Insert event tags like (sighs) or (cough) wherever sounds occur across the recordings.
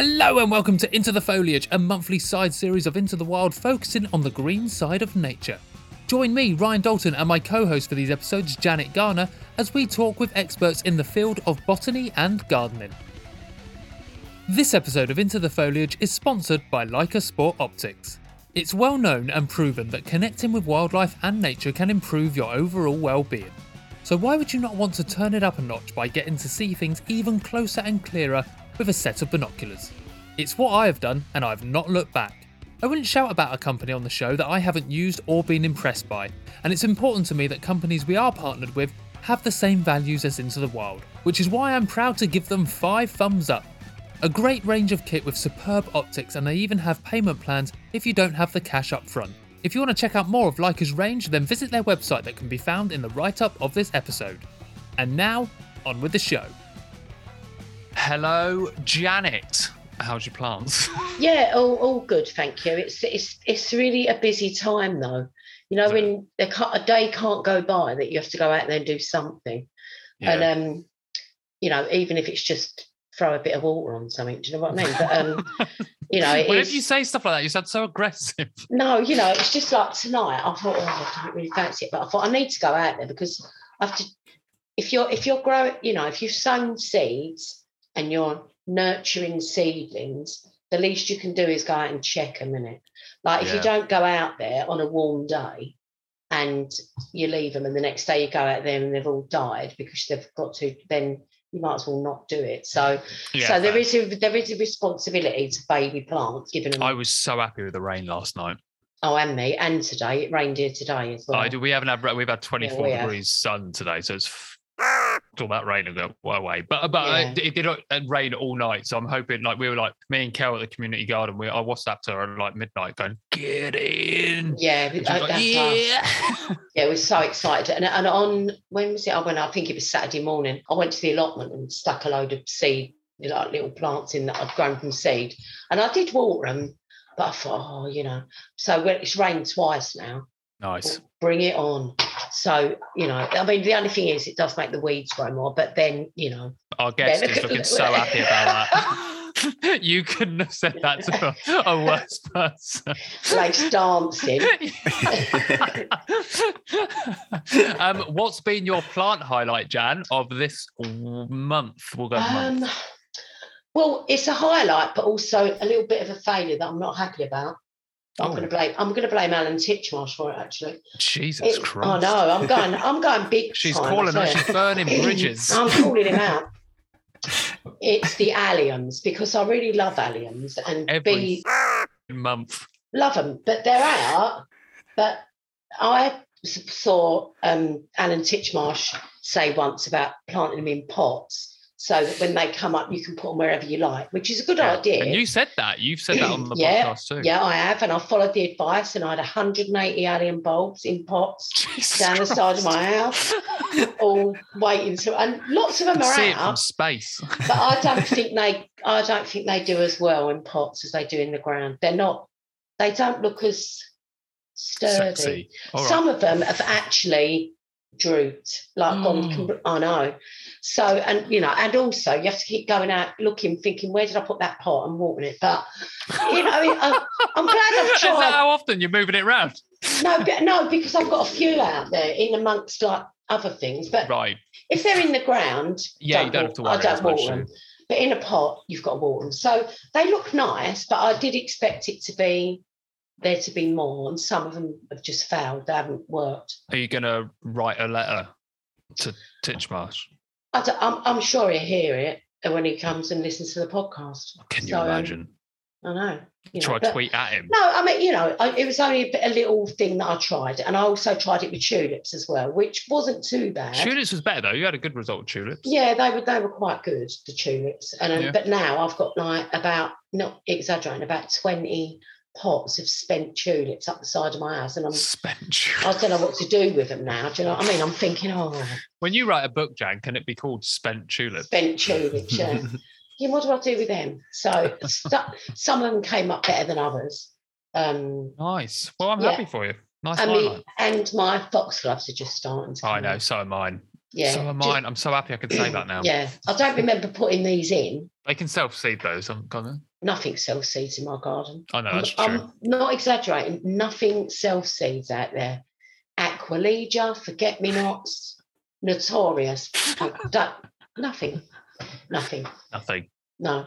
Hello and welcome to Into the Foliage, a monthly side series of Into the Wild focusing on the green side of nature. Join me, Ryan Dalton, and my co host for these episodes, Janet Garner, as we talk with experts in the field of botany and gardening. This episode of Into the Foliage is sponsored by Leica Sport Optics. It's well known and proven that connecting with wildlife and nature can improve your overall well being. So, why would you not want to turn it up a notch by getting to see things even closer and clearer with a set of binoculars? It's what I have done, and I've not looked back. I wouldn't shout about a company on the show that I haven't used or been impressed by, and it's important to me that companies we are partnered with have the same values as Into the Wild, which is why I'm proud to give them 5 thumbs up. A great range of kit with superb optics, and they even have payment plans if you don't have the cash up front. If you want to check out more of Leica's range, then visit their website that can be found in the write up of this episode. And now, on with the show. Hello, Janet. How's your plants? (laughs) Yeah, all, all good, thank you. It's it's it's really a busy time though. You know, when a day can't go by that you have to go out there and do something. And um, you know, even if it's just throw a bit of water on something, do you know what I mean? But um, (laughs) you know, Whenever is- you say stuff like that, you sound so aggressive. (laughs) no, you know, it's just like tonight. I thought, oh, I don't really fancy it, but I thought I need to go out there because I have to. If you're if you're growing, you know, if you've sown seeds and you're nurturing seedlings, the least you can do is go out and check a minute. Like if Yeah. you don't go out there on a warm day and you leave them, and the next day you go out there and they've all died because they've got to, then you might as well not do it. So, so there is a there is a responsibility to baby plants, giving them. I was so happy with the rain last night. Oh, and me, and today it rained here today as well. I do. We haven't had. We've had 24 we have. degrees sun today, so it's f- all that rain and go away. But but Yeah. it, it did uh, rain all night, so I'm hoping like we were like me and Kel at the community garden. We I WhatsApped her at like midnight, going get in. Yeah, And uh, like, yeah. yeah, we're so excited. And, and on when was it? I went. I think it was Saturday morning. I went to the allotment and stuck a load of seed, like little plants in that I'd grown from seed. And I did water them, but I thought, oh, you know. So when it's rained twice now. nice. Bring it on. So you know, I mean, the only thing is, it does make the weeds grow more. But then you know, Our guest look is looking look so happy about that. (laughs) (laughs) you couldn't have said that to a, a worse person. Blake's dancing. (laughs) um, what's been your plant highlight, Jan, of this month? We'll go month. Um, well, it's a highlight, but also a little bit of a failure that I'm not happy about. I'm Oh. going to blame. I'm going to blame Alan Titchmarsh for it. Actually, Jesus It- Christ! I know. I'm going. I'm going big. (laughs) She's time, calling her. She's burning (laughs) bridges. I'm calling him out. (laughs) It's the alliums because I really love alliums and Every be month. love them, but they're out. But I saw um, Alan Titchmarsh say once about planting them in pots so that when they come up, you can put them wherever you like, which is a good Yeah. idea. And you said that. You've said that on the (clears throat) Yeah, podcast too. Yeah, I have, and I followed the advice, and I had 180 allium bulbs in pots (laughs) Jesus down the side of my house, all waiting to, and lots of them are see it from space. But I (laughs) don't think they, I don't think they do as well in pots as they do in the ground. They're not, they don't look as sturdy. Sexy. All right. Some of them have actually drooped, like gone. Mm. com- I know. So, and you know, and also you have to keep going out looking, thinking, where did I put that pot and watering it? But you know, I I'm glad I've (laughs) Is that tried. how often you're moving it around? No, no, because I've got a few out there in amongst like other things. But Right. if they're in the ground, Yeah, you don't have to worry I don't water them. But in a pot, you've got to water them. So they look nice, but I did expect it to be there to be more, and some of them have just failed. They haven't worked. Are you going to write a letter to Titchmarsh? I don't, I'm, I'm sure he'll hear it when he comes and listens to the podcast. Can you So, um, imagine? I know. You know, Try to but- tweet at him. No, I mean, you know, I, it was only a, a little thing that I tried, and I also tried it with tulips as well, which wasn't too bad. Tulips was better though. You had a good result with tulips. Yeah, they were they were quite good, the tulips. And um, Yeah. but now I've got like about not exaggerating, about twenty pots of spent tulips up the side of my house, and I'm Spent Tulips. I don't know what to do with them now. Do you know what I mean? I'm thinking, oh, When you write a book, Jan, can it be called Spent Tulips? spent tulips. Yeah. (laughs) yeah, what do I do with them? So st- some of them came up better than others. Um, Nice. Well, I'm Yeah. happy for you. Nice I mean, and my foxgloves are just starting to. I know. up. So are mine. Yeah. So am ju- mine. I'm so happy I can say that now. Yeah, I don't remember putting these in. They can self seed those. I'm gonna. Nothing sells seeds in my garden. I know I'm, that's true. I'm not exaggerating. Nothing sells seeds out there. Aquilegia, forget me nots, notorious. (laughs) Nothing. Nothing. Nothing. No.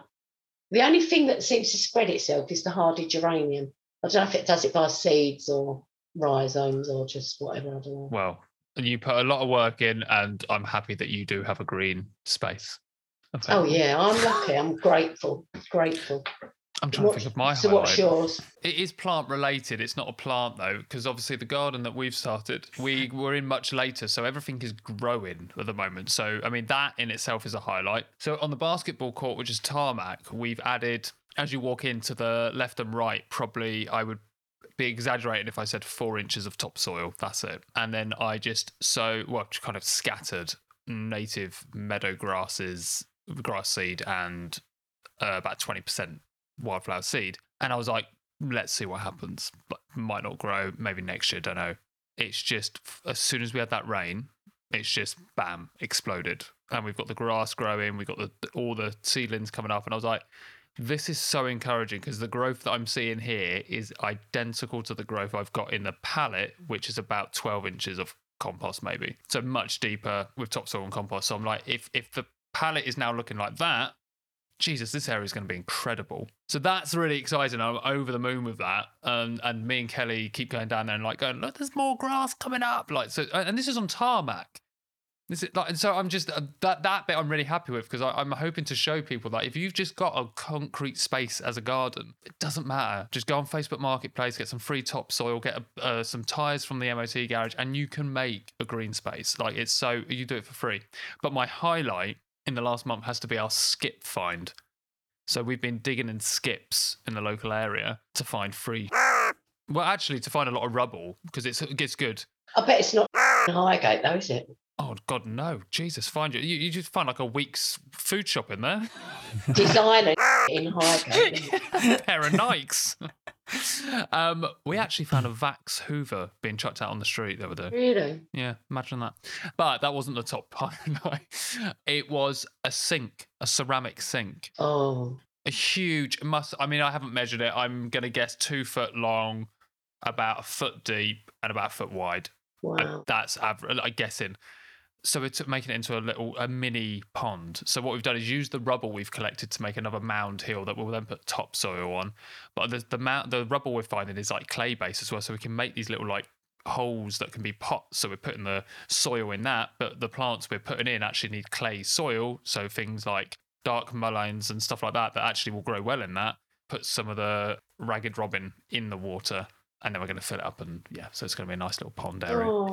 The only thing that seems to spread itself is the hardy geranium. I don't know if it does it by seeds or rhizomes or just whatever. I don't know. Well, you put a lot of work in, and I'm happy that you do have a green space. Oh yeah, I'm lucky. I'm grateful. Grateful. I'm trying to think of my so highlight. what's yours? It is plant related. It's not a plant though, because obviously the garden that we've started, we were in much later, so everything is growing at the moment. So I mean that in itself is a highlight. So on the basketball court, which is tarmac, we've added as you walk into the left and right, probably I would be exaggerating if I said four inches of topsoil. That's it. And then I just so well kind of scattered native meadow grasses, grass seed, and uh, about twenty percent wildflower seed. And I was like, let's see what happens. But might not grow. Maybe next year. Don't know. It's just as soon as we had that rain, it's just bam exploded, and we've got the grass growing. We've got the all the seedlings coming up, and I was like. This is so encouraging because the growth that I'm seeing here is identical to the growth I've got in the pallet, which is about 12 inches of compost, maybe. So much deeper with topsoil and compost. So I'm like, if if the pallet is now looking like that, Jesus, this area is going to be incredible. So that's really exciting. I'm over the moon with that. Um, and me and Kelly keep going down there and like going, look, there's more grass coming up. Like so, and this is on tarmac. This is like, and so I'm just uh, that that bit I'm really happy with because I'm hoping to show people that if you've just got a concrete space as a garden, it doesn't matter. Just go on Facebook Marketplace, get some free topsoil, get a, uh, some tires from the MOT garage, and you can make a green space. Like it's so you do it for free. But my highlight in the last month has to be our skip find. So we've been digging in skips in the local area to find free. Well, actually, to find a lot of rubble because it's it gets good. I bet it's not Highgate though, is it? Oh God, no! Jesus, find you. You, you just find like a week's food shop in there. Designer (laughs) in Highgate. pair of Nikes. (laughs) (laughs) um, we actually found a Vax Hoover being chucked out on the street the other day. Really? Yeah, imagine that. But that wasn't the top highlight. (laughs) It was a sink, a ceramic sink, Oh, a huge must. I mean, I haven't measured it. I'm gonna guess two foot long, about a foot deep, and about a foot wide. Wow. That's average. I'm guessing. So it's making it into a little a mini pond. So what we've done is use the rubble we've collected to make another mound hill that we'll then put topsoil on. But the the mount the rubble we're finding is like clay based as well, so we can make these little like holes that can be pots. So we're putting the soil in that, but the plants we're putting in actually need clay soil. So things like dark mulleins and stuff like that that actually will grow well in that. Put some of the ragged robin in the water. And then we're going to fill it up, and yeah, so it's going to be a nice little pond area. Oh,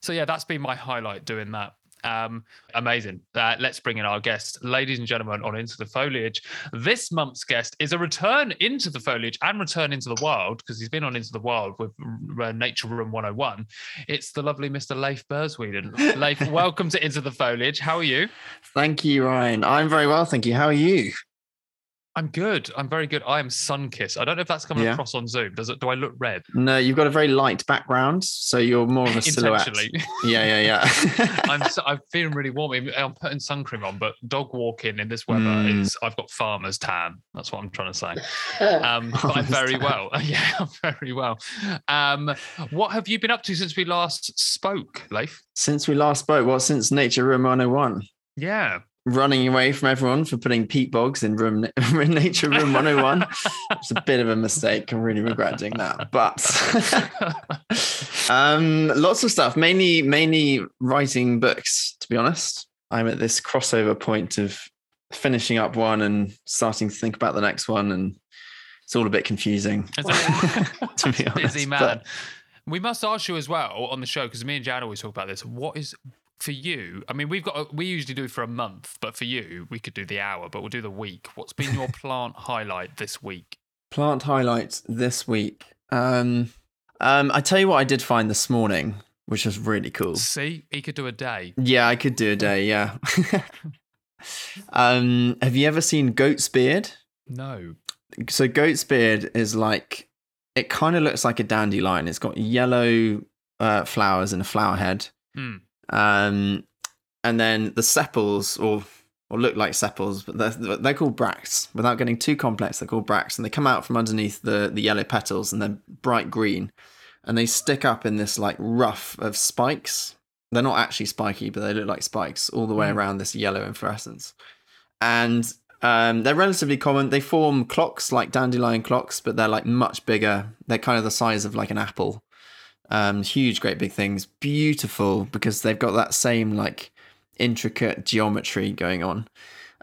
So yeah, that's been my highlight doing that. Um, amazing. Uh, let's bring in our guest, ladies and gentlemen, on Into the Foliage. This month's guest is a return into the foliage and return into the wild because he's been on Into the Wild with uh, Nature Room 101. It's the lovely Mr. Leif Bersweden. (laughs) Leif, welcome to Into the Foliage. How are you? Thank you, Ryan. I'm very well, thank you. How are you? I'm good. I'm very good. I am sun kissed. I don't know if that's coming Yeah. across on Zoom. Does it? Do I look red? No, you've got a very light background, so you're more of a (laughs) silhouette. Yeah, yeah, yeah. (laughs) I'm (laughs) so, I'm feeling really warm. I'm putting sun cream on, but dog walking in this weather Mm. is I've got farmer's tan. That's what I'm trying to say. Um, but I'm very tan. well. Yeah, I'm very well. Um, what have you been up to since we last spoke, Leif? since we last spoke, well, since Nature Room 101, Yeah. Running away from everyone for putting peat bogs in room (laughs) in Nature Room 101. (laughs) it's a bit of a mistake. I'm really regretting that. But (laughs) um, lots of stuff, mainly mainly writing books, to be honest. I'm at this crossover point of finishing up one and starting to think about the next one and it's all a bit confusing. To be honest. busy man. but- we must ask you as well on the show because me and Jan always talk about this. What is for you? I mean, we've got a, we usually do for a month, but for you, we could do the hour, but we'll do the week. What's been your (laughs) plant highlight this week? Plant highlights this week. Um, um, I tell you what, I did find this morning, which was really cool. See, he could do a day. Yeah, I could do a day. Yeah. (laughs) um, have you ever seen goat's beard? No. So goat's beard is like it kind of looks like a dandelion. It's got yellow uh, flowers and a flower head. Hmm. Um, and then the sepals or or look like sepals, but they're, they're called bracts. Without getting too complex, they're called bracts, and they come out from underneath the, the yellow petals, and they're bright green, and they stick up in this like ruff of spikes. They're not actually spiky, but they look like spikes all the way Mm. around this yellow inflorescence. And um, they're relatively common. They form clocks like dandelion clocks, but they're like much bigger. They're kind of the size of like an apple. Um, huge, great big things. Beautiful because they've got that same like intricate geometry going on.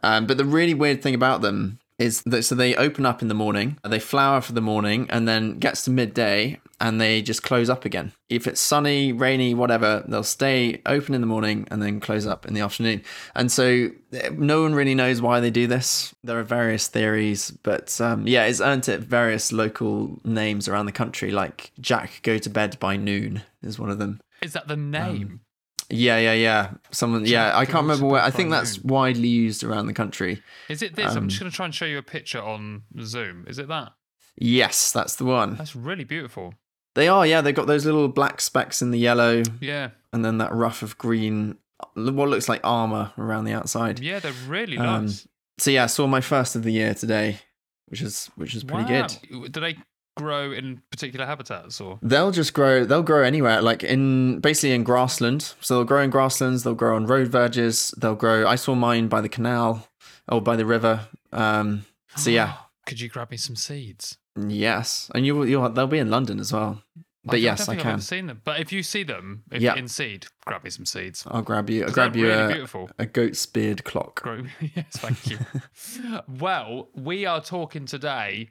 Um, but the really weird thing about them is that so they open up in the morning, they flower for the morning, and then gets to midday and they just close up again. If it's sunny, rainy, whatever, they'll stay open in the morning and then close up in the afternoon. And so no one really knows why they do this. There are various theories, but um, yeah, it's earned it various local names around the country, like Jack Go to Bed by Noon is one of them. Is that the name? Yeah, yeah, yeah. Someone, yeah, I can't remember where. I think that's widely used around the country. Is it this? I'm um, just going to try and show you a picture on Zoom. Is it that? Yes, that's the one. That's really beautiful. They are, yeah. They've got those little black specks in the yellow, Yeah. and then that ruff of green, what looks like armor around the outside. Yeah, they're really Um, nice. So yeah, I saw my first of the year today, which is which is pretty good. good. Do they grow in particular habitats or? They'll just grow. They'll grow anywhere, like in basically in grassland. So they'll grow in grasslands. They'll grow on road verges. They'll grow. I saw mine by the canal or by the river. Um, so yeah, Could you grab me some seeds? yes, and you will. You'll. They'll be in London as well. But don't- yes, I I've can. ever seen them. But if you see them if Yeah. in seed, grab me some seeds. I'll grab you. I'll grab you really a, beautiful. a goat's beard clock. Grow- (laughs) yes, thank you. (laughs) well, we are talking today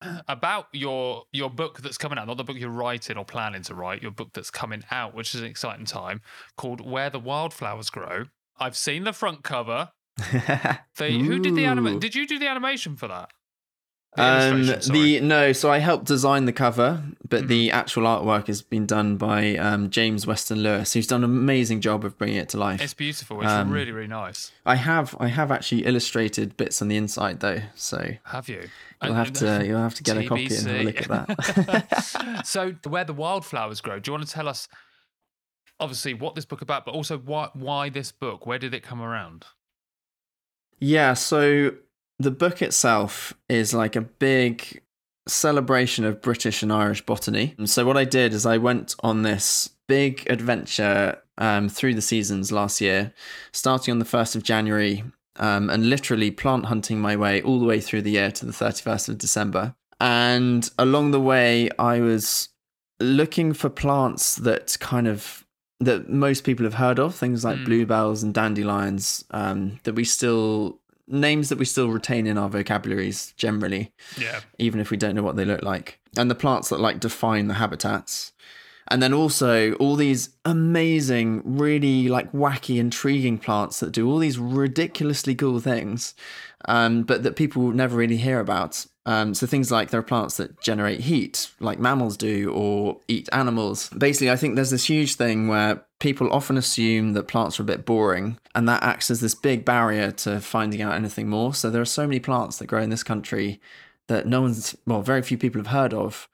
(clears throat) about your your book that's coming out, not the book you're writing or planning to write, your book that's coming out, which is an exciting time, called Where the Wildflowers Grow. I've seen the front cover. (laughs) They, who did the Ooh. anima- Did you do the animation for that? Um, the no, so I helped design the cover, but Mhm. the actual artwork has been done by um, James Weston Lewis, who's done an amazing job of bringing it to life. It's beautiful. It's Um, really, really nice. I have, I have actually illustrated bits on the inside though, so Have you? you'll have to, (laughs) you'll have to get a copy and have a look at that. that. (laughs) so, where the wildflowers grow. Do you want to tell us, obviously, what this book about, but also why why this book? Where did it come around? Yeah, so the book itself is like a big celebration of British and Irish botany. And so what I did is I went on this big adventure um, through the seasons last year, starting on the 1st of January um, and literally plant hunting my way all the way through the year to the 31st of December. And along the way, I was looking for plants that kind of that most people have heard of, things like Mm. bluebells and dandelions, um, that we still names that we still retain in our vocabularies generally, Yeah. even if we don't know what they look like, and the plants that like define the habitats. And then also all these amazing, really like wacky, intriguing plants that do all these ridiculously cool things, um, but that people never really hear about. Um, so things like there are plants that generate heat, like mammals do, or eat animals. Basically, I think there's this huge thing where people often assume that plants are a bit boring, and that acts as this big barrier to finding out anything more. So there are so many plants that grow in this country that no one's, well, very few people have heard of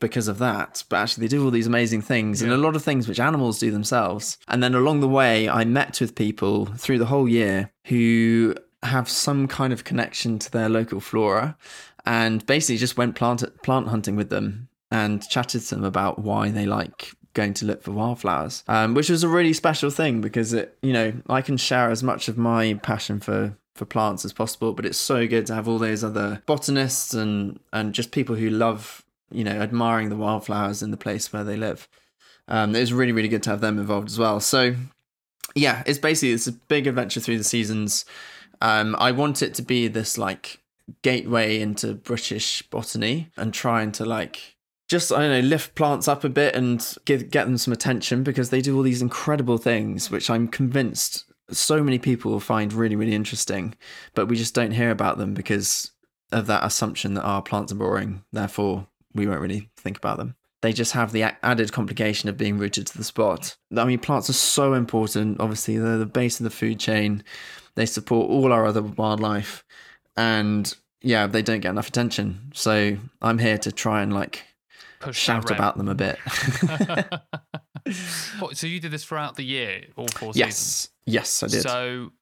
because of that. But actually, they do all these amazing things and a lot of things which animals do themselves. And then along the way, I met with people through the whole year who have some kind of connection to their local flora and basically just went plant plant hunting with them and chatted to them about why they like going to look for wildflowers um, which was a really special thing because it you know i can share as much of my passion for for plants as possible but it's so good to have all those other botanists and and just people who love you know admiring the wildflowers in the place where they live. Um, it was really really good to have them involved as well. So yeah it's basically it's a big adventure through the seasons. Um, i want it to be this like gateway into british botany and trying to like just I don't know, lift plants up a bit and give get them some attention because they do all these incredible things, which I'm convinced so many people will find really, really interesting. But we just don't hear about them because of that assumption that our plants are boring. Therefore, we won't really think about them. They just have the added complication of being rooted to the spot. I mean, plants are so important. Obviously, they're the base of the food chain. They support all our other wildlife, and yeah, they don't get enough attention. So I'm here to try and like Push shout about them a bit. (laughs) (laughs) What, so you did this throughout the year, all four seasons. yes, yes, I did. So,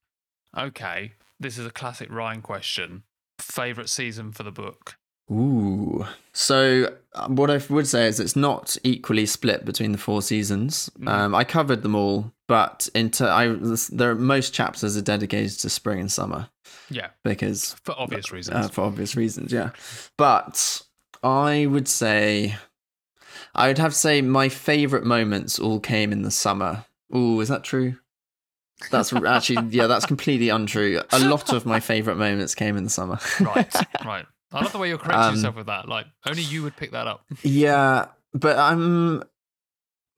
Okay, this is a classic Ryan question. Favorite season for the book? Ooh. So uh, what I would say is it's not equally split between the four seasons. Mm. Um, I covered them all, but into I there most chapters are dedicated to spring and summer Yeah, because for obvious reasons. uh, for obvious reasons, yeah. But I would say I would have to say my favorite moments all came in the summer. Ooh, is that true? That's actually yeah, that's completely untrue. A lot of my favorite moments came in the summer. right, (laughs) right. I love the way you're correcting Um, yourself with that. Like only you would pick that up. Yeah, but I'm.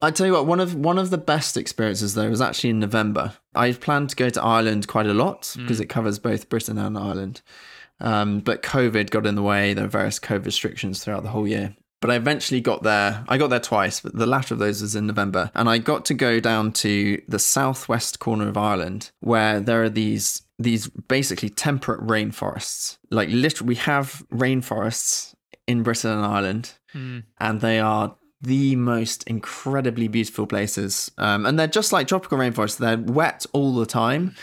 I tell you what, one of one of the best experiences though was actually in November. I planned to go to Ireland quite a lot because Mm. it covers both Britain and Ireland. Um, but COVID got in the way. There were various COVID restrictions throughout the whole year. But I eventually got there. I got there twice, but the latter of those was in November. And I got to go down to the southwest corner of Ireland where there are these these basically temperate rainforests. Like literally we have rainforests in Britain and Ireland Mm. and they are the most incredibly beautiful places. Um, and they're just like tropical rainforests. They're wet all the time.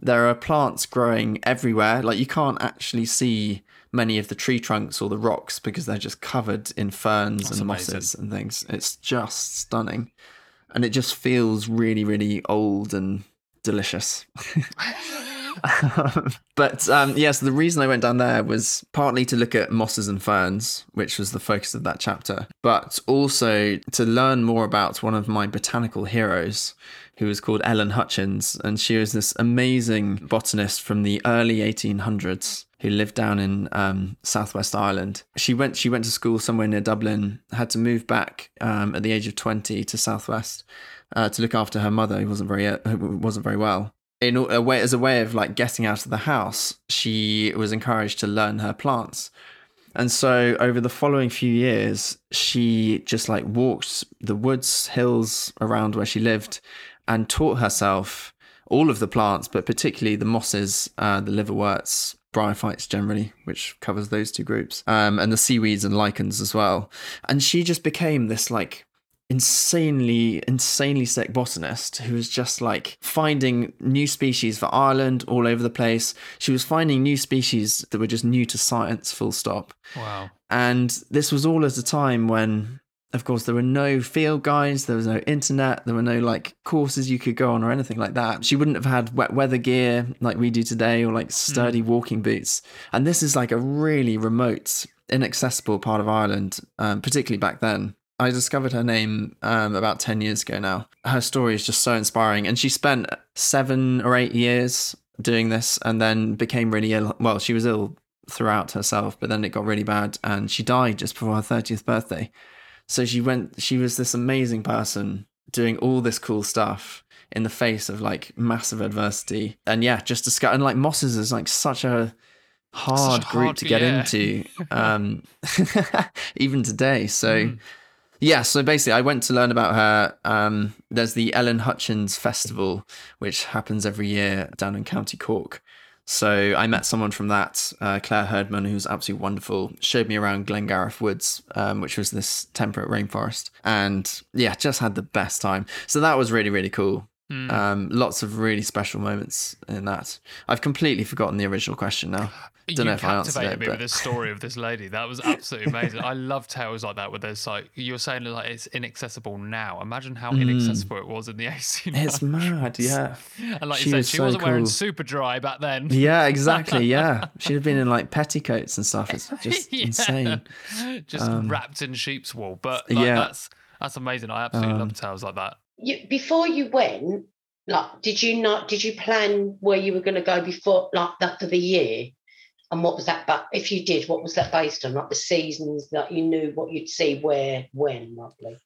There are plants growing everywhere. Like you can't actually see many of the tree trunks or the rocks because they're just covered in ferns That's and amazing. mosses and things. It's just stunning. And it just feels really, really old and delicious. (laughs) (laughs) (laughs) but um, yes, the reason I went down there was partly to look at mosses and ferns, which was the focus of that chapter, but also to learn more about one of my botanical heroes, who was called Ellen Hutchins, and she was this amazing botanist from the early 1800s who lived down in um, Southwest Ireland. She went she went to school somewhere near Dublin, had to move back um, at the age of 20 to Southwest uh, to look after her mother, who wasn't very uh, who wasn't very well in a way as a way of like getting out of the house she was encouraged to learn her plants. And so over the following few years she just like walked the woods hills around where she lived and taught herself all of the plants but particularly the mosses uh, the liverworts bryophytes generally which covers those two groups um, and the seaweeds and lichens as well. And she just became this like insanely insanely sick botanist who was just like finding new species for Ireland all over the place. She was finding new species that were just new to science full stop. Wow. And this was all at a time when of course there were no field guides, there was no internet, there were no like courses you could go on or anything like that. She wouldn't have had wet weather gear like we do today or like sturdy walking boots. And this is like a really remote inaccessible part of Ireland, um, particularly back then. I discovered her name um, about 10 years ago now. Her story is just so inspiring. And she spent seven or eight years doing this and then became really ill. Well, she was ill throughout herself, but then it got really bad and she died just before her 30th birthday. So she went, she was this amazing person doing all this cool stuff in the face of like massive adversity. And yeah, just discover, and like mosses is like such a hard Such a group hard- to get yeah. into, (laughs) um, (laughs) even today. So, Mm. Yeah, so basically, I went to learn about her. Um, there's the Ellen Hutchins Festival, which happens every year down in County Cork. So I met someone from that, uh, Clare Heardman, who's absolutely wonderful. Showed me around Glengarriff Woods, um, which was this temperate rainforest, and yeah, just had the best time. So that was really really cool. Mm. Um, lots of really special moments in that. I've completely forgotten the original question now. Don't you know if I answered it, me but- with this story of this lady. That was absolutely amazing. I love tales like that where there's like you're saying like it's inaccessible now. Imagine how inaccessible it was in the (laughs) 1800s. Mm. It's mad, yeah. (laughs) And like She you said, was she so wasn't wearing super dry back then. Yeah, exactly. Yeah, (laughs) she'd have been in like petticoats and stuff. It's just Yeah. insane. Just Um, wrapped in sheep's wool. But like, yeah. that's that's amazing. I absolutely Um, love tales like that. You, before you went, like, did you not? Did you plan where you were going to go before, like that for the year? And what was that? But if you did, what was that based on? Like the seasons that you knew what you'd see, where, when, roughly.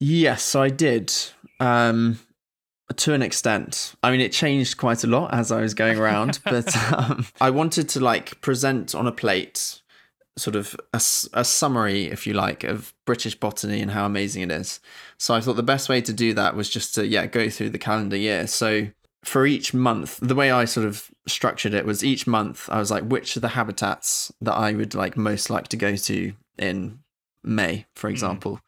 Yes, I did. Um, to an extent. I mean, it changed quite a lot as I was going around, (laughs) but um, I wanted to like present on a plate sort of a, a summary, if you like, of British botany and how amazing it is. So I thought the best way to do that was just to, yeah, go through the calendar year. So for each month, the way I sort of structured it was each month I was like, which are the habitats that I would like most like to go to in May, for hmm. example.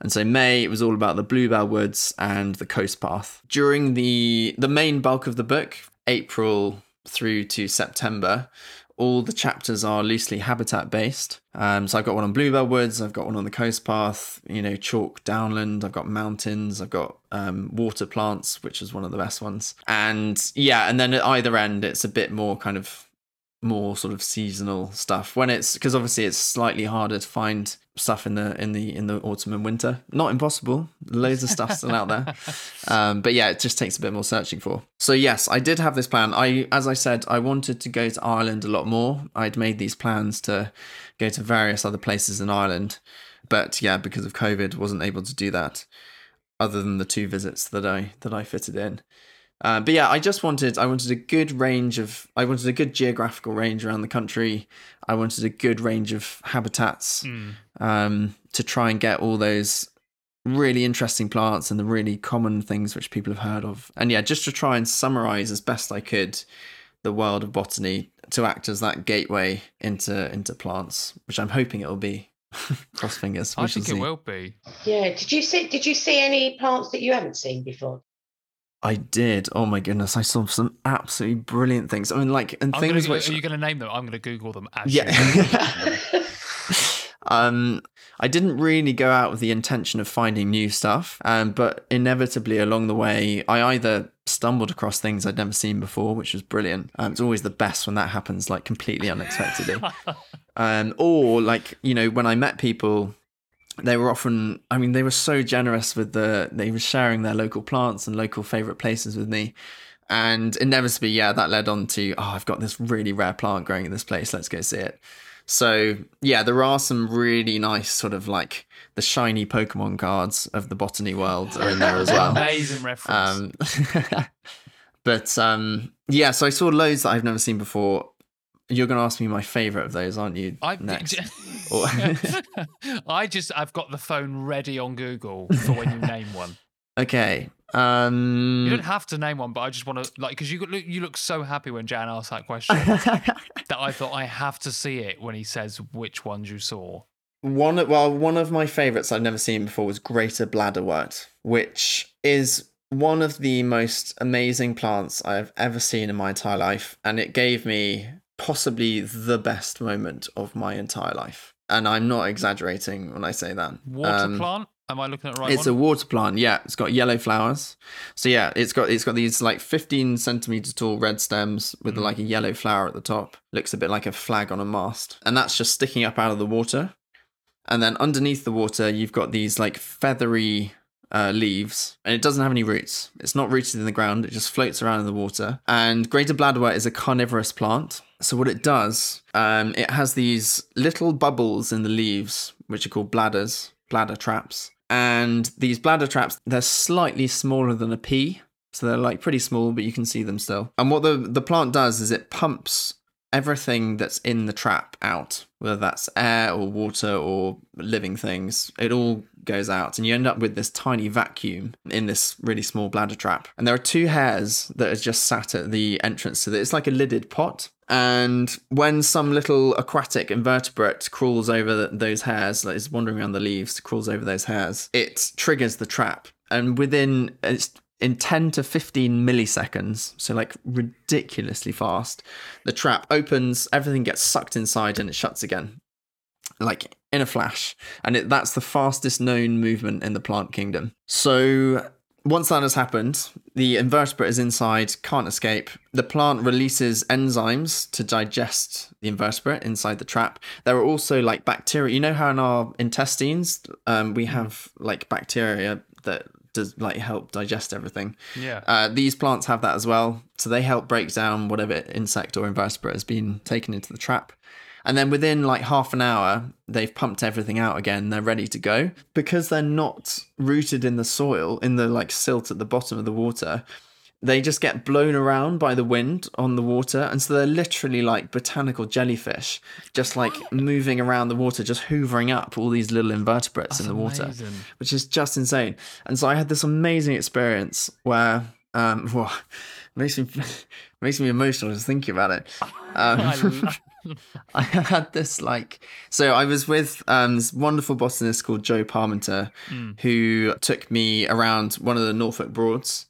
And so May it was all about the Bluebell Woods and the Coast Path. During the the main bulk of the book, April through to September, all the chapters are loosely habitat based. Um, so I've got one on Bluebell Woods, I've got one on the coast path, you know, chalk downland, I've got mountains, I've got um, water plants, which is one of the best ones. And yeah, and then at either end, it's a bit more kind of more sort of seasonal stuff when it's because obviously it's slightly harder to find stuff in the in the in the autumn and winter. Not impossible. Loads of stuff still out there. (laughs) Um, but yeah it just takes a bit more searching for. So yes i did have this plan. I as i said i wanted to go to ireland a lot more. I'd made these plans to go to various other places in ireland. But yeah because of covid wasn't able to do that other than the two visits that i that i fitted in. Uh, but yeah, I just wanted I wanted a good range of I wanted a good geographical range around the country. I wanted a good range of habitats. Mm. Um, to try and get all those really interesting plants and the really common things which people have heard of. And yeah, just to try and summarize as best I could the world of botany to act as that gateway into into plants, which I'm hoping it'll be. (laughs) Cross fingers. I think it will be. Yeah. Did you see? Did you see any plants that you haven't seen before? I did. Oh my goodness, I saw some absolutely brilliant things. I mean, like, and I'm things gonna, which are you going to name them? I'm going to Google them. yeah. (laughs) (laughs) um, I didn't really go out with the intention of finding new stuff, um, but inevitably along the way, I either stumbled across things I'd never seen before, which was brilliant. Um, it's always the best when that happens, like completely unexpectedly. (laughs) um, or like you know, when I met people they were often i mean they were so generous with the they were sharing their local plants and local favorite places with me and inevitably yeah that led on to oh i've got this really rare plant growing in this place let's go see it so yeah there are some really nice sort of like the shiny pokemon cards of the botany world are in there as well (laughs) amazing reference um, (laughs) but um yeah so i saw loads that i've never seen before you're going to ask me my favorite of those, aren't you? I next. (laughs) I just I've got the phone ready on Google for when you name one. Okay. Um, you don't have to name one, but I just want to like because you look you look so happy when Jan asked that question (laughs) that I thought I have to see it when he says which ones you saw. One well, one of my favorites I've never seen before was Greater Bladderwort, which is one of the most amazing plants I've ever seen in my entire life, and it gave me possibly the best moment of my entire life. And I'm not exaggerating when I say that. Water um, plant? Am I looking at right? It's one? a water plant. Yeah, it's got yellow flowers. So yeah, it's got it's got these like 15 centimeters tall red stems with mm. like a yellow flower at the top. Looks a bit like a flag on a mast, and that's just sticking up out of the water. And then underneath the water, you've got these like feathery uh, leaves, and it doesn't have any roots. It's not rooted in the ground. It just floats around in the water. And Greater Bladderwort is a carnivorous plant. So what it does, um, it has these little bubbles in the leaves, which are called bladders, bladder traps. And these bladder traps, they're slightly smaller than a pea. So they're like pretty small, but you can see them still. And what the, the plant does is it pumps everything that's in the trap out, whether that's air or water or living things, it all goes out. And you end up with this tiny vacuum in this really small bladder trap. And there are two hairs that are just sat at the entrance to it. It's like a lidded pot. And when some little aquatic invertebrate crawls over those hairs, like is wandering around the leaves, crawls over those hairs, it triggers the trap. And within uh, it's in 10 to 15 milliseconds, so like ridiculously fast, the trap opens, everything gets sucked inside, and it shuts again, like in a flash. And it, that's the fastest known movement in the plant kingdom. So once that has happened, the invertebrate is inside, can't escape. The plant releases enzymes to digest the invertebrate inside the trap. There are also like bacteria. You know how in our intestines um, we have like bacteria that does like help digest everything. Yeah. Uh, these plants have that as well, so they help break down whatever insect or invertebrate has been taken into the trap. And then within like half an hour, they've pumped everything out again. They're ready to go because they're not rooted in the soil, in the like silt at the bottom of the water they just get blown around by the wind on the water and so they're literally like botanical jellyfish just like (gasps) moving around the water just hoovering up all these little invertebrates That's in the water amazing. which is just insane and so i had this amazing experience where um (laughs) well, makes me (laughs) makes me emotional just thinking about it (laughs) um, (laughs) I had this like so I was with um, this wonderful botanist called Joe Parmenter mm. who took me around one of the Norfolk Broads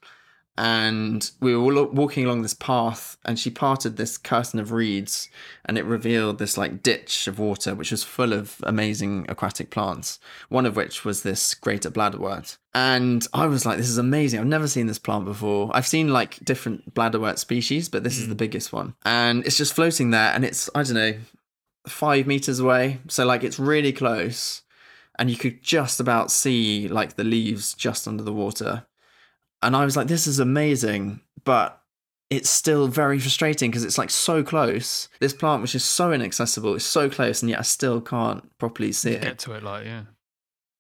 and we were all walking along this path and she parted this curtain of reeds and it revealed this like ditch of water which was full of amazing aquatic plants one of which was this greater bladderwort. And i was like this is amazing. I've never seen this plant before. I've seen like different bladderwort species but this mm. is the biggest one. And it's just floating there and it's i don't know five meters away. So like it's really close and you could just about see like the leaves just under the water and I was like, this is amazing, but it's still very frustrating because it's like so close. This plant, which is so inaccessible, is so close, and yet I still can't properly see it. Get to it, like yeah.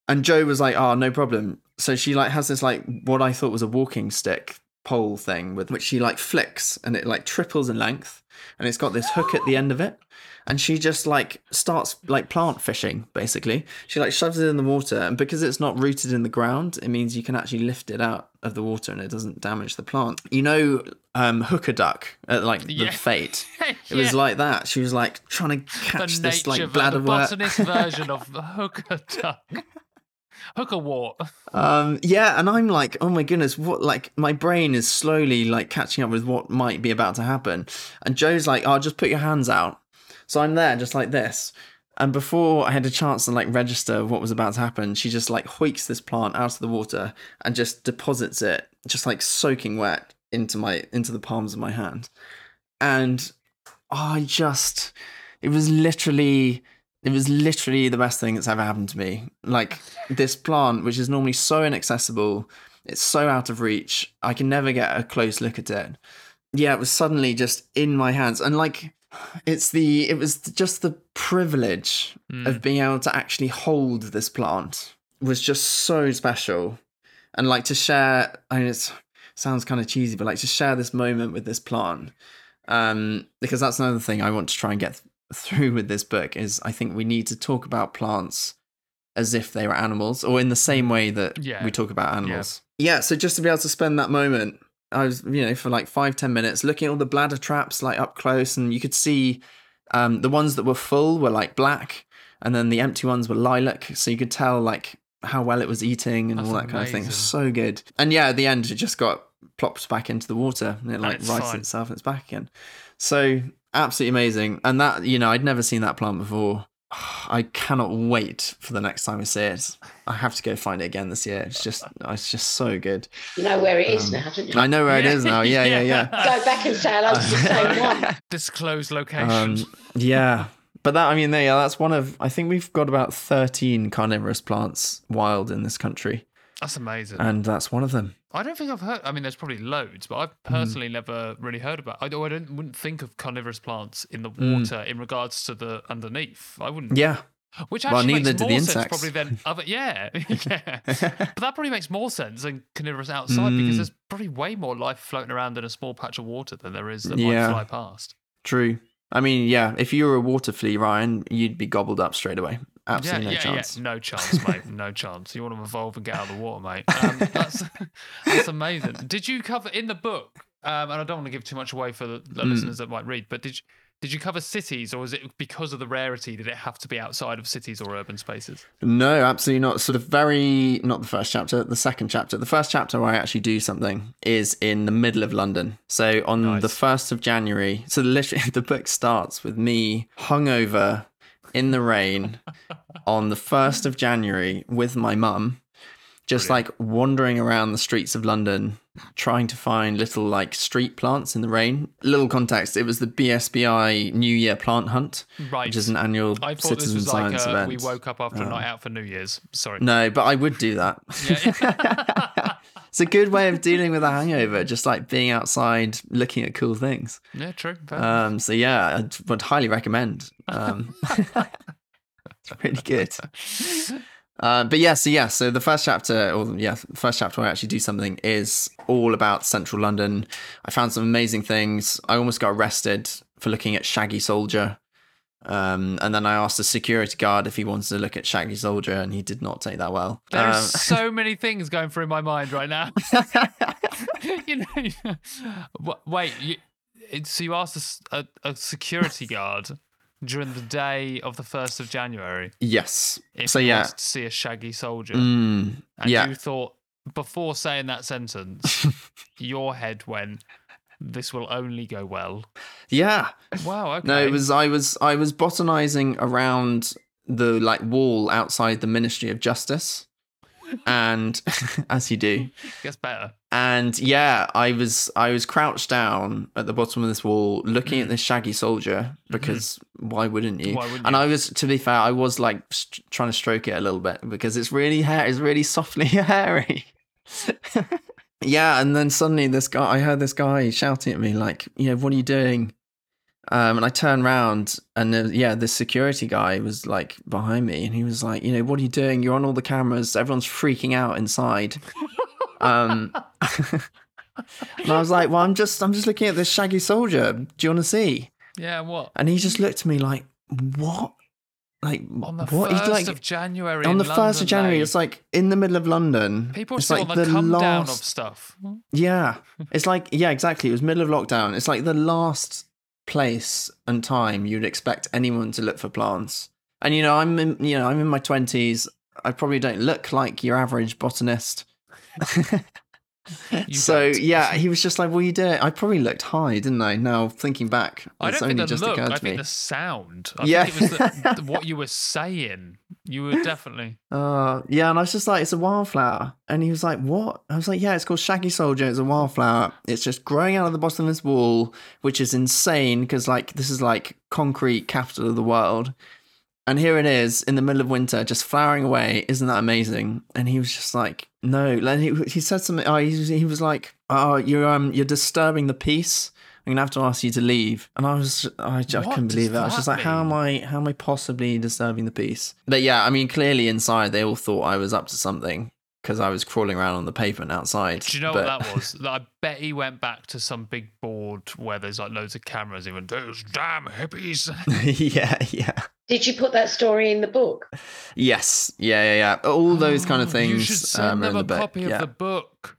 And Joe was like, "Oh, no problem." So she like has this like what I thought was a walking stick pole thing with which she like flicks, and it like triples in length, and it's got this hook at the end of it and she just like starts like plant fishing basically she like shoves it in the water and because it's not rooted in the ground it means you can actually lift it out of the water and it doesn't damage the plant you know um hooker duck at like yeah. the fate (laughs) it yeah. was like that she was like trying to catch the this like bladder the botanist (laughs) version of the hooker duck hooker wart. Um, yeah, and I'm like, oh my goodness, what? Like, my brain is slowly like catching up with what might be about to happen. And Joe's like, oh, just put your hands out. So I'm there just like this. And before I had a chance to like register what was about to happen, she just like hoiks this plant out of the water and just deposits it, just like soaking wet into my into the palms of my hand. And I just it was literally it was literally the best thing that's ever happened to me. Like this plant, which is normally so inaccessible, it's so out of reach. I can never get a close look at it. Yeah, it was suddenly just in my hands. And like it's the it was just the privilege mm. of being able to actually hold this plant was just so special and like to share i mean it sounds kind of cheesy but like to share this moment with this plant um because that's another thing i want to try and get through with this book is i think we need to talk about plants as if they were animals or in the same way that yeah. we talk about animals yeah. yeah so just to be able to spend that moment I was, you know, for like five, ten minutes looking at all the bladder traps like up close, and you could see um, the ones that were full were like black, and then the empty ones were lilac. So you could tell like how well it was eating and That's all that amazing. kind of thing. So good. And yeah, at the end, it just got plopped back into the water and it like rights itself and it's back again. So absolutely amazing. And that, you know, I'd never seen that plant before. I cannot wait for the next time I see it. I have to go find it again this year. It's just, it's just so good. You know where it is um, now, don't you? I know where yeah. it is now. (laughs) Yeah, yeah, yeah. go back and say hello to the (laughs) same one. Disclose location. Um, yeah, but that I mean, yeah, that's one of. I think we've got about thirteen carnivorous plants wild in this country. That's amazing. And that's one of them. I don't think I've heard. I mean, there's probably loads, but I've hmm. personally mm. never really heard about. I, I don't wouldn't think of carnivorous plants in the hmm. water mm. in regards to the underneath. I wouldn't. Yeah. Which actually well, makes more sense probably than (laughs) other. Yeah, (laughs) yeah. but that probably makes more sense than carnivorous outside mm. because there's probably way more life floating around in a small patch of water than there is that yeah. might fly past. True. I mean, yeah, if you were a water flea, Ryan, you'd be gobbled up straight away. Absolutely yeah, no yeah, chance. Yeah. No chance, mate. (laughs) no chance. You want to evolve and get out of the water, mate. Um, that's (laughs) that's amazing. Did you cover in the book? Um, and I don't want to give too much away for the, the mm. listeners that might read, but did you, did you cover cities, or was it because of the rarity? Did it have to be outside of cities or urban spaces? No, absolutely not. Sort of very not the first chapter, the second chapter. The first chapter where I actually do something is in the middle of London. So on nice. the first of January. So literally, (laughs) the book starts with me hungover in the rain on the 1st of January with my mum, just Brilliant. like wandering around the streets of London, trying to find little like street plants in the rain. Little context: it was the BSBI New Year Plant Hunt, right. which is an annual I thought citizen this was science like, uh, event. We woke up after a night out for New Year's. Sorry, no, but I would do that. Yeah. (laughs) (laughs) it's a good way of dealing with a hangover, just like being outside, looking at cool things. Yeah, true. Um, so yeah, I would highly recommend. Um, (laughs) (laughs) it's really good. Uh, but yeah, so yeah, so the first chapter, or yeah, the first chapter where I actually do something is all about central London. I found some amazing things. I almost got arrested for looking at Shaggy Soldier. Um, and then I asked the security guard if he wanted to look at Shaggy Soldier, and he did not take that well. There um, are so (laughs) many things going through my mind right now. (laughs) (laughs) you know, wait, you, so you asked a, a security guard during the day of the first of January. Yes. If so yeah, to see a shaggy soldier. Mm, and yeah. you thought before saying that sentence, your head went, "This will only go well." Yeah. Wow. Okay. No, it was I was I was botanizing around the like wall outside the Ministry of Justice. And (laughs) as you do. Gets better. And yeah, I was I was crouched down at the bottom of this wall looking at this shaggy soldier because why wouldn't you? Mm. Why wouldn't and you? I was to be fair, I was like st- trying to stroke it a little bit because it's really hair it's really softly (laughs) hairy. (laughs) yeah, and then suddenly this guy I heard this guy shouting at me like, you know, what are you doing? Um, and I turned around and yeah, this security guy was like behind me and he was like, you know, what are you doing? You're on all the cameras. Everyone's freaking out inside. um, (laughs) and I was like, well, I'm just, I'm just looking at this shaggy soldier. Do you want to see? Yeah. What? And he just looked at me like, what? Like On the what? first like of January. on the first of January. It's like in the middle of London. people are it's still like on the, the come down of stuff. Yeah. It's like, yeah, exactly. It was middle of lockdown. It's like the last place and time you'd expect anyone to look for plants. And, you know, I'm in, you know, I'm in my 20s. I probably don't look like your average botanist. (laughs) (laughs) You so, yeah, he was just like, "Well, you doing? I probably looked high, didn't I? Now, thinking back, I it's don't only think the just look. occurred I to me. think the sound. I Yeah. think it was (laughs) the- what you were saying. You were definitely. Uh, yeah, and I was just like, it's a wildflower. And he was like, what? I was like, yeah, it's called Shaggy Soldier. It's a wildflower. It's just growing out of the bottom of this wall, which is insane because, like, this is like concrete capital of the world. And here it is in the middle of winter, just flowering away. Isn't that amazing? And he was just like, no. Like, he, he said something. Oh, he, was- he was like, oh, you're um, you're disturbing the peace. I'm gonna have to ask you to leave. And I was, I, I couldn't believe it. I was just like, how am I, how am I possibly disturbing the peace? But yeah, I mean, clearly inside they all thought I was up to something because I was crawling around on the pavement outside. Do you know But- what that (laughs) was? I bet he went back to some big board where there's like loads of cameras. He went, "Those damn hippies." (laughs) yeah, yeah, Did you put that story in the book? yes, yeah, yeah, yeah. All those kind of Oh, things You should send um, are in them the a book. copy yeah. of the book.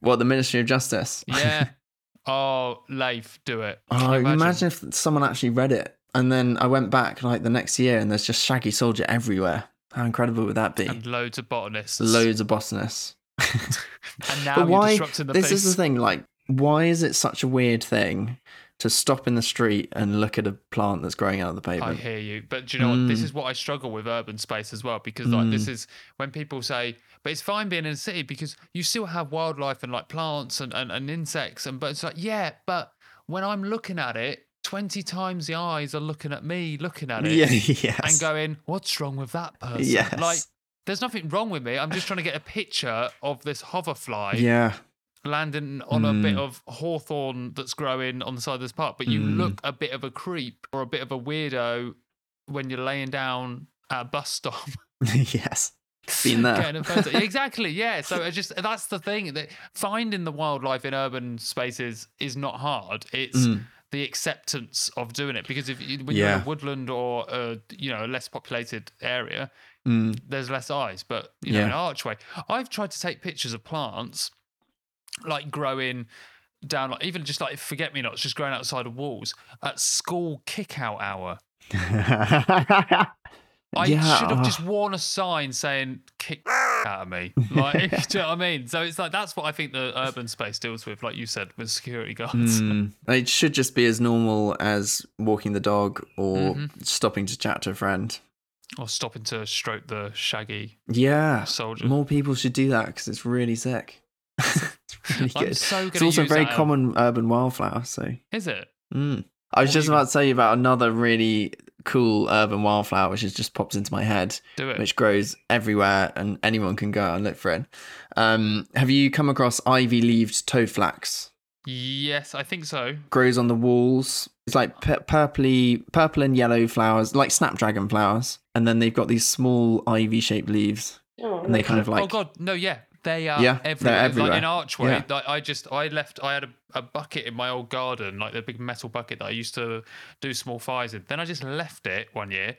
What the Ministry of Justice? Yeah. (laughs) oh, Leif, do it. Can Oh, you imagine? if someone actually read it, and then I went back like the next year, and there's just Shaggy Soldier everywhere. How incredible would that be? and loads of botanists. Loads of botanists. (laughs) And now but you're why? disrupting the This peace. is the thing. Like, why is it such a weird thing to stop in the street and look at a plant that's growing out of the pavement. I hear you, but do you know what? This Mm. is what I struggle with urban space as well because like this Mm. is when people say, but it's fine being in a city because you still have wildlife and like plants and, and, and insects and but it's like yeah, but when I'm looking at it, twenty times the eyes are looking at me, looking at (laughs) it, Yeah, yes. and going, "What's wrong with that person?" Yes. Like, there's nothing wrong with me. I'm just trying to get a picture of this hoverfly yeah, landing on a bit Mm. of hawthorn that's growing on the side of this park, but you Mm. look a bit of a creep or a bit of a weirdo when you're laying down at a bus stop. (laughs) (laughs) yes. Been there. getting a photo. (laughs) exactly, yeah. So I just that's the thing that finding the wildlife in urban spaces is not hard. It's Mm. the acceptance of doing it because if you, when you're in a woodland or a you know a less populated area, Mm. there's less eyes. But you know, Yeah. an archway. I've tried to take pictures of plants like growing down, like even just like forget me nots, just growing outside of walls at school kick out hour. (laughs) I Yeah, should have oh. just worn a sign saying "kick (laughs) out of me." Like, (laughs) do you know what I mean? So it's like that's what I think the urban space deals with, like you said, with security guards. Mm. It should just be as normal as walking the dog or Mhm. stopping to chat to a friend. Or stopping to stroke the shaggy Yeah, soldier. more people should do that because it's really sick. It's really I'm good. so gonna It's also a very that, common urban wildflower. So Is it? Mm. I was What just about to tell you about another really cool urban wildflower, which has just popped into my head, Do it. which grows everywhere and anyone can go out and look for it. Um, have you come across ivy leaved toadflax? Yes, I think so. Grows on the walls. It's like pu- purpley, purple and yellow flowers, like snapdragon flowers, and then they've got these small ivy shaped leaves, Oh, and they kind of like oh God, no, yeah, they are Yeah, everywhere. Like everywhere. in Archway, Yeah. like, I just I left. I had a, a bucket in my old garden, like the big metal bucket that I used to do small fires in. Then I just left it one year.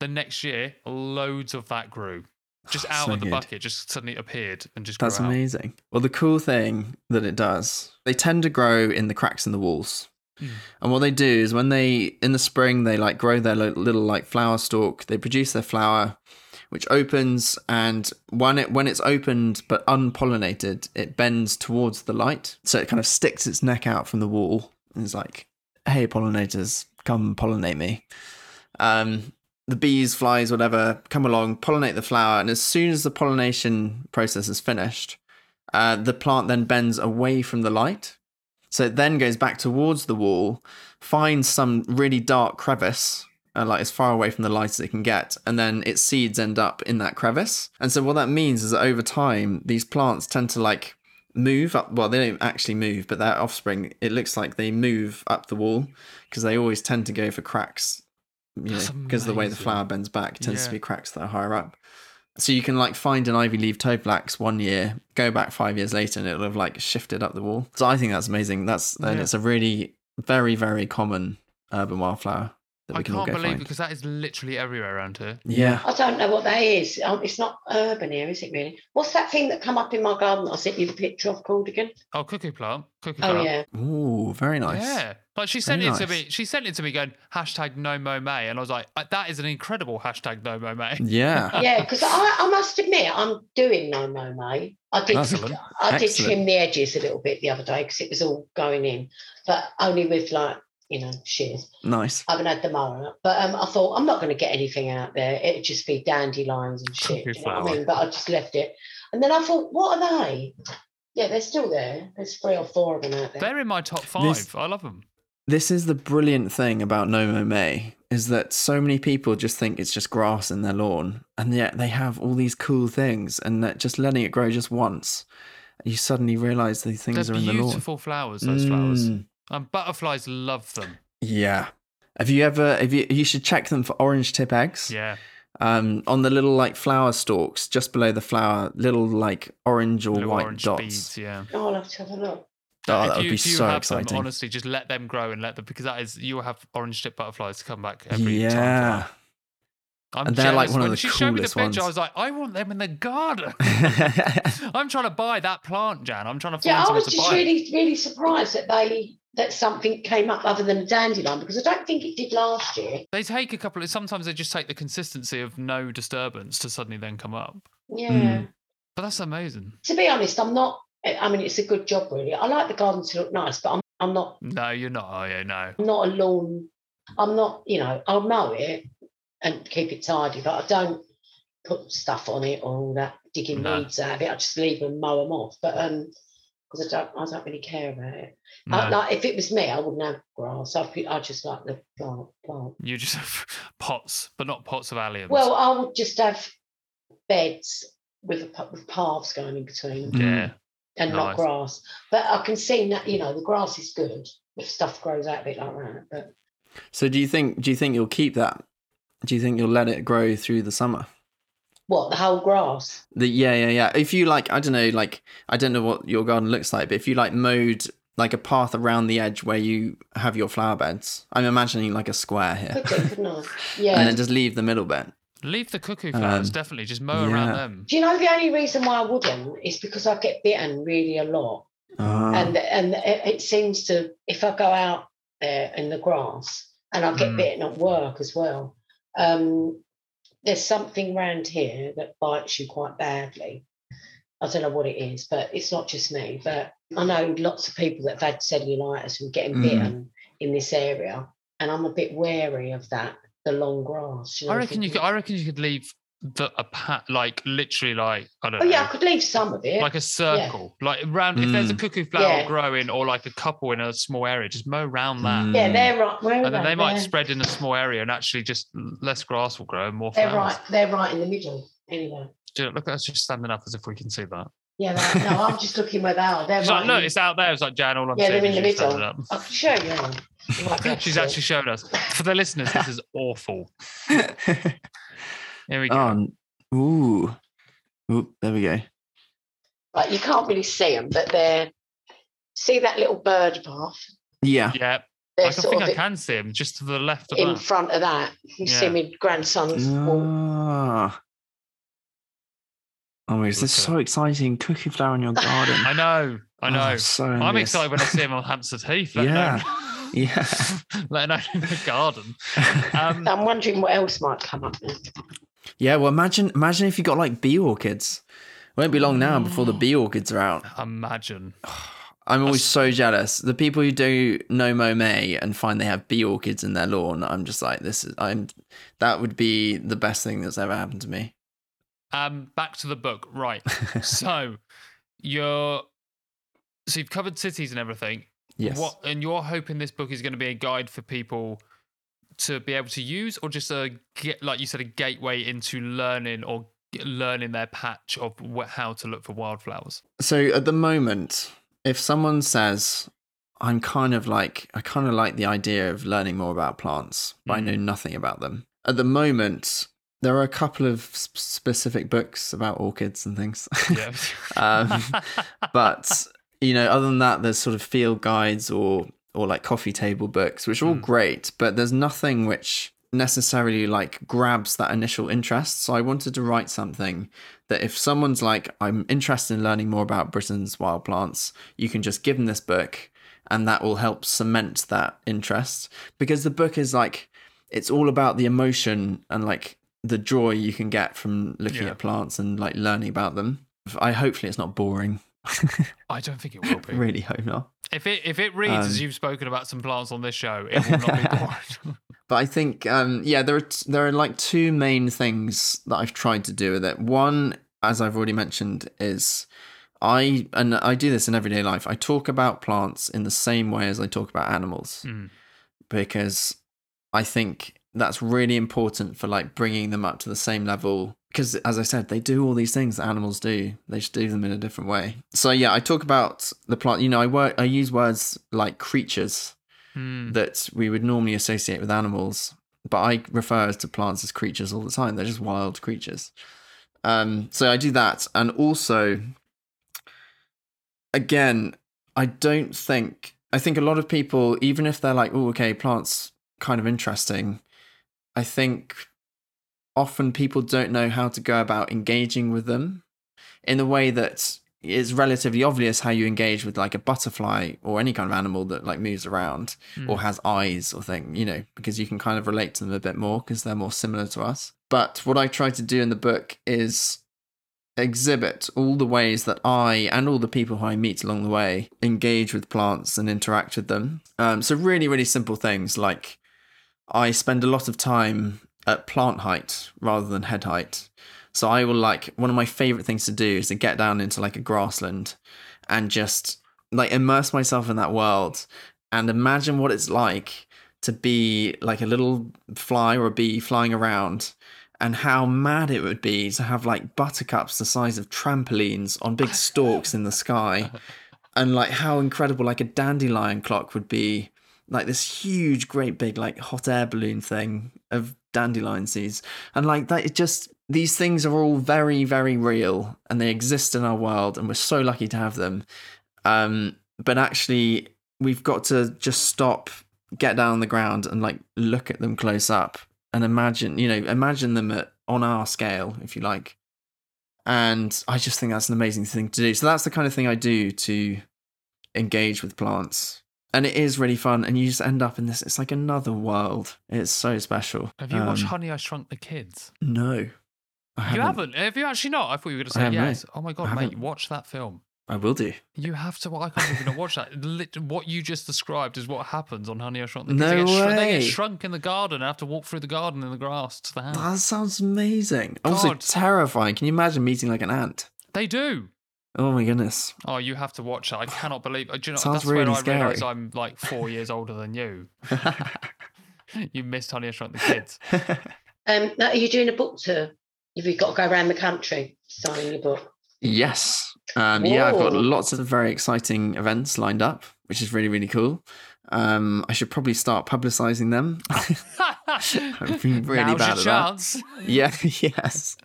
The next year, loads of that grew. Just out So of the good. bucket, just suddenly appeared and just That's amazing. Well, the cool thing that it does, they tend to grow in the cracks in the walls. Mm. And what they do is when they, in the spring, they like grow their little like flower stalk, they produce their flower. Which opens and when it when it's opened but unpollinated, it bends towards the light. So it kind of sticks its neck out from the wall and is like, "Hey, pollinators, come pollinate me." Um, the bees, flies, whatever, come along, pollinate the flower, and as soon as the pollination process is finished, uh, the plant then bends away from the light. So it then goes back towards the wall, finds some really dark crevice, uh, like as far away from the light as it can get, and then its seeds end up in that crevice. And so what that means is that over time, these plants tend to like move up. Well, they don't actually move, but their offspring, it looks like they move up the wall because they always tend to go for cracks you That's know, because the way the flower bends back tends Yeah. to be cracks that are higher up. So you can like find an ivy leaf toadflax one year, go back five years later, and it'll have like shifted up the wall. So I think that's amazing. That's and Yeah. it's a really very very common urban wildflower that we I can can't go believe find. because that is literally everywhere around here. Yeah, I don't know what that is. Um, it's not urban here, is it really? What's that thing that come up in my garden that I sent you the picture of called again? Oh, cuckoo plant. Cuckoo Oh, plant. yeah. ooh, very nice. Yeah, like she sent Very it to me. She sent it to me going hashtag No Mow May, and I was like, "Uh, that is an incredible hashtag No Mow May. Yeah, (laughs) Yeah, because I, I must admit, I'm doing No Mow May. I did, Excellent. I did Excellent. trim the edges a little bit the other day because it was all going in, but only with like, you know, shears. nice. I haven't had the mower up. But um, I thought I'm not going to get anything out there. It'd just be dandelions and shit. Cuckoo You know what I mean? But I just left it. And then I thought, what are they? Yeah, they're still there. There's three or four of them out there. They're in my top five. This- I love them. This is the brilliant thing about No Mow May is that so many people just think it's just grass in their lawn, and yet they have all these cool things, and that just letting it grow just once, you suddenly realise these things They're are in the lawn. beautiful flowers. Those flowers. And butterflies love them. Yeah. Have you ever? Have you? You should check them for orange tip eggs. Yeah. Um, on the little like flower stalks just below the flower, little like orange or Little white orange dots. beads. Yeah. Oh, I'll have to have a look. Oh, if that would you, be so exciting. Them, honestly, just let them grow and let them because that is you will have orange tip butterflies come back every time. yeah. that. I'm And they're, like, jealous. one of when the she showed me the coolest picture, I was like, I want them in the garden. (laughs) I'm trying to buy that plant, Jan. I'm trying to find Yeah, I someone was to just buy. it. really, really surprised that they that something came up other than a dandelion because I don't think it did last year. They take a couple of sometimes they just take the consistency of no disturbance to suddenly then come up. Yeah. Mm. But that's amazing. To be honest, I'm not. I mean, it's a good job, really. I like the garden to look nice, but I'm I'm not No, you're not. Oh yeah, no. I'm not a lawn. I'm not. You know, I'll mow it and keep it tidy, but I don't put stuff on it or all that digging No. weeds out of it. I just leave them, mow them off. But um, because I don't, I don't really care about it. no. I, like if it was me, I wouldn't have grass. I I just like the plant. plant. You just have (laughs) pots, but not pots of alliums. Well, I would just have beds with, a, with paths going in between yeah. Mm. and not grass. But I can see that you know the grass is good if stuff grows out a bit like that. But so do you think? Do you think you'll keep that? Do you think you'll let it grow through the summer? What the whole grass? The yeah, yeah, yeah. If you like, I don't know, like I don't know what your garden looks like, but if you like mowed like a path around the edge where you have your flower beds, I'm imagining like a square here, Could do, couldn't I? (laughs) Yeah. and then just leave the middle bit. Leave the cuckoo flowers, Um, definitely. Just mow around them. Do you know the only reason why I wouldn't is because I get bitten really a lot, Ah, and and it, it seems to if I go out there in the grass and I get Mm. bitten at work as well. Um, there's something around here that bites you quite badly. I don't know what it is, but it's not just me. But I know lots of people that have had cellulitis and getting Mm. bitten in this area, and I'm a bit wary of that. The long grass. You know, I reckon you could. I reckon you could leave the a pat like literally like I don't Oh know. yeah, I could leave some of it. like a circle, like around. If there's a Mm. cuckoo flower Yeah. growing, or like a couple in a small area, just mow around that, Mm. yeah, they're right. Where are and then they might They're- spread in a small area, and actually just less grass will grow, and more They're flowers. right. They're right in the middle. Anyway. Do you- Look at us just standing up as if we can see that. Yeah. They're, no, I'm just looking where they are. They're She's right. like, look, it's out there. It's like Jan. All I'm yeah, seeing they're in is the middle. I can show you. You might be able to She's actually showed us. For the listeners, this is awful. (laughs) Here we go. oh, n- ooh, ooh, there we go. Like you can't really see them, but they're. See that little bird path? Yeah, yeah, I They're can sort think I can see him just to the left of in that. front of that. You see my grandson's wall. Ah. Oh, my, this is so exciting! Cuckoo flower in your garden. (laughs) I know, I Oh, know. so I'm envious. excited when I see him on Hampstead Heath. Let Yeah. alone, (laughs) Yeah. let alone in the garden. (laughs) Um, I'm wondering what else might come up. Now. Yeah, well, imagine imagine if you got like bee orchids. Won't be long now before the bee orchids are out. Imagine. (sighs) I'm always so jealous. The people who do No Mow May and find they have bee orchids in their lawn, I'm just like, this is I'm that would be the best thing that's ever happened to me. Um, back to the book, right? (laughs) so you're so you've covered cities and everything. Yes. What and you're hoping this book is going to be a guide for people to be able to use, or just a get like you said, a gateway into learning or learning their patch of wh- how to look for wildflowers. So at the moment, if someone says, I'm kind of like, I kind of like the idea of learning more about plants, but I know nothing about them. At the moment, there are a couple of s- specific books about orchids and things. Yeah. (laughs) um, but, you know, other than that, there's sort of field guides or, or like coffee table books, which are all hmm. great, but there's nothing which necessarily like grabs that initial interest. So I wanted to write something that if someone's like, I'm interested in learning more about Britain's wild plants, you can just give them this book and that will help cement that interest because the book is like, it's all about the emotion and like the joy you can get from looking Yeah. at plants and like learning about them. I hopefully it's not boring. I don't think it will be. (laughs) really hope not. If it if it reads as Um, you've spoken about some plants on this show, it will not be (laughs) boring. (laughs) But I think, um, yeah, there are t- there are like two main things that I've tried to do with it. One, as I've already mentioned, is I and I do this in everyday life. I talk about plants in the same way as I talk about animals Mm. because I think that's really important for like bringing them up to the same level. Because as I said, they do all these things that animals do. They just do them in a different way. So yeah, I talk about the plant. You know, I work. I use words like creatures Hmm. that we would normally associate with animals, but I refer to plants as creatures all the time. They're just wild creatures. Um, so I do that, and also, again, I don't think I think a lot of people, even if they're like, "Oh, okay, plants kind of interesting," I think often people don't know how to go about engaging with them in a way that is relatively obvious how you engage with like a butterfly or any kind of animal that like moves around or has eyes or thing, you know, because you can kind of relate to them a bit more because they're more similar to us. But what I try to do in the book is exhibit all the ways that I and all the people who I meet along the way engage with plants and interact with them. Um, so really, really simple things like I spend a lot of time at plant height rather than head height. So I will like one of my favorite things to do is to get down into like a grassland and just like immerse myself in that world and imagine what it's like to be like a little fly or a bee flying around and how mad it would be to have like buttercups the size of trampolines on big (laughs) stalks in the sky and like how incredible like a dandelion clock would be like this huge great big like hot air balloon thing of dandelion seeds and like that it just these things are all very very real and they exist in our world and we're so lucky to have them. Um but actually we've got to just stop get down on the ground and like look at them close up and imagine you know imagine them at on our scale if you like. And i just think that's an amazing thing to do. So that's the kind of thing i do to engage with plants and it is really fun and you just end up in this it's like another world it's so special Have you watched Um, Honey I Shrunk the Kids? no I You haven't? Have you actually not? I thought you were going to say haven't, yes. Oh my god, mate! Watch that film. i will do You have to. I can't even watch that. What you just described is what happens on Honey I Shrunk the Kids. No they, get shr- they get shrunk in the garden and have to walk through the garden in the grass to the house. that sounds amazing also God. terrifying can you imagine meeting like an ant They do. Oh my goodness Oh, you have to watch that. I cannot believe. Do you know, Sounds that's where really I realise scary. I'm like four years older than you. (laughs) (laughs) you missed Honey I Shrunk the Kids. (laughs) Um, now, are you doing a book tour? Have you got to go around the country signing your book? Yes. Um, yeah, I've got lots of very exciting events lined up, which is really, really cool. Um, I should probably start publicizing them. I've been really Now's bad at chance. that. Yeah, yes.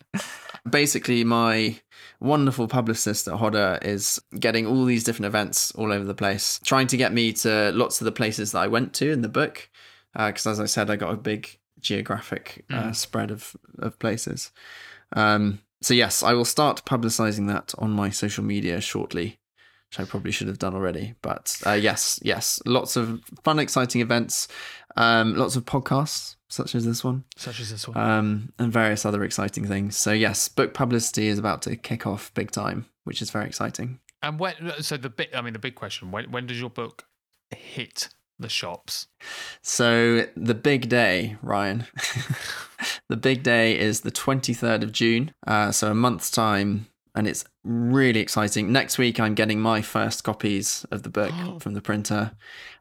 Basically, my wonderful publicist at Hodder is getting all these different events all over the place, trying to get me to lots of the places that I went to in the book. Because, as I said, I got a big geographic uh, spread of, of places. Um, so, yes, I will start publicizing that on my social media shortly. which I probably should have done already. But uh, yes, yes, lots of fun, exciting events, um, lots of podcasts such as this one, such as this one, um, and various other exciting things. So yes, book publicity is about to kick off big time, which is very exciting. And when, so the big, I mean, the big question: when when does your book hit the shops? So the big day, Ryan. (laughs) the big day is the twenty third of June. Uh, so a month's time and it's really exciting. Next week, I'm getting my first copies of the book oh. from the printer,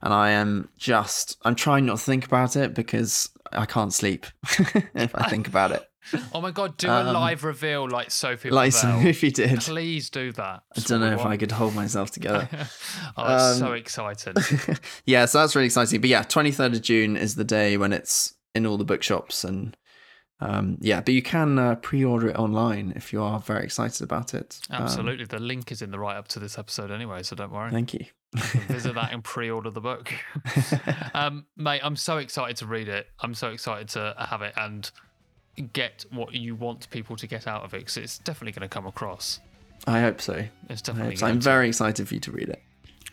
and I am just I'm trying not to think about it because I can't sleep (laughs) if I think about it. (laughs) Oh my god, do um, a live reveal like Sophie Like Sophie (laughs) did. Please do that. I don't know if I could hold myself together. oh, um, so excited. yeah, so that's really exciting. But yeah, 23rd of June is the day when it's in all the bookshops and um, yeah, but you can uh, pre-order it online if you are very excited about it. Um, Absolutely, um, the link is in the write-up to this episode anyway, so don't worry. Thank you. visit that (laughs) and pre-order the book, (laughs) um, mate. I'm so excited to read it. I'm so excited to have it and get what you want people to get out of it because it's definitely going to come across. I hope so. It's definitely. So. I'm very excited for you to read it.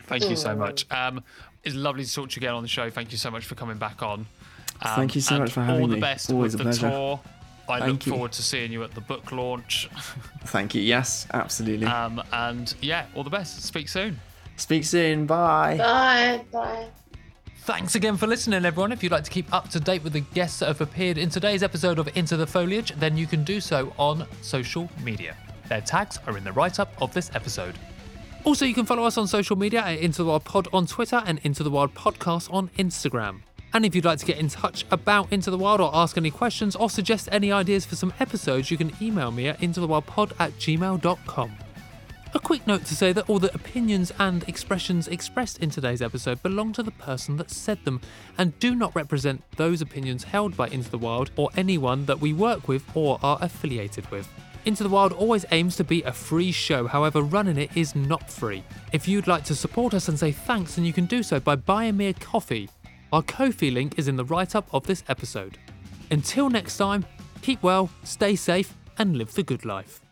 Thank you so much. Um, it's lovely to talk to you again on the show. Thank you so much for coming back on. Um, Thank you so much for having me. All the best Always with the pleasure. tour. I Thank look you. forward to seeing you at the book launch. (laughs) Thank you. Yes, absolutely. Um, and yeah, all the best. Speak soon. Speak soon. Bye. Bye. Bye. Thanks again for listening, everyone. If you'd like to keep up to date with the guests that have appeared in today's episode of Into the Foliage, then you can do so on social media. Their tags are in the write up of this episode. Also, you can follow us on social media at Into the Wild Pod on Twitter and Into the Wild Podcast on Instagram. And if you'd like to get in touch about Into the Wild or ask any questions or suggest any ideas for some episodes, you can email me at intothewildpod at gmail.com. A quick note to say that all the opinions and expressions expressed in today's episode belong to the person that said them and do not represent those opinions held by Into the Wild or anyone that we work with or are affiliated with. Into the Wild always aims to be a free show, however, running it is not free. If you'd like to support us and say thanks, then you can do so by buying me a coffee our Ko-fi link is in the write up of this episode. Until next time, keep well, stay safe, and live the good life.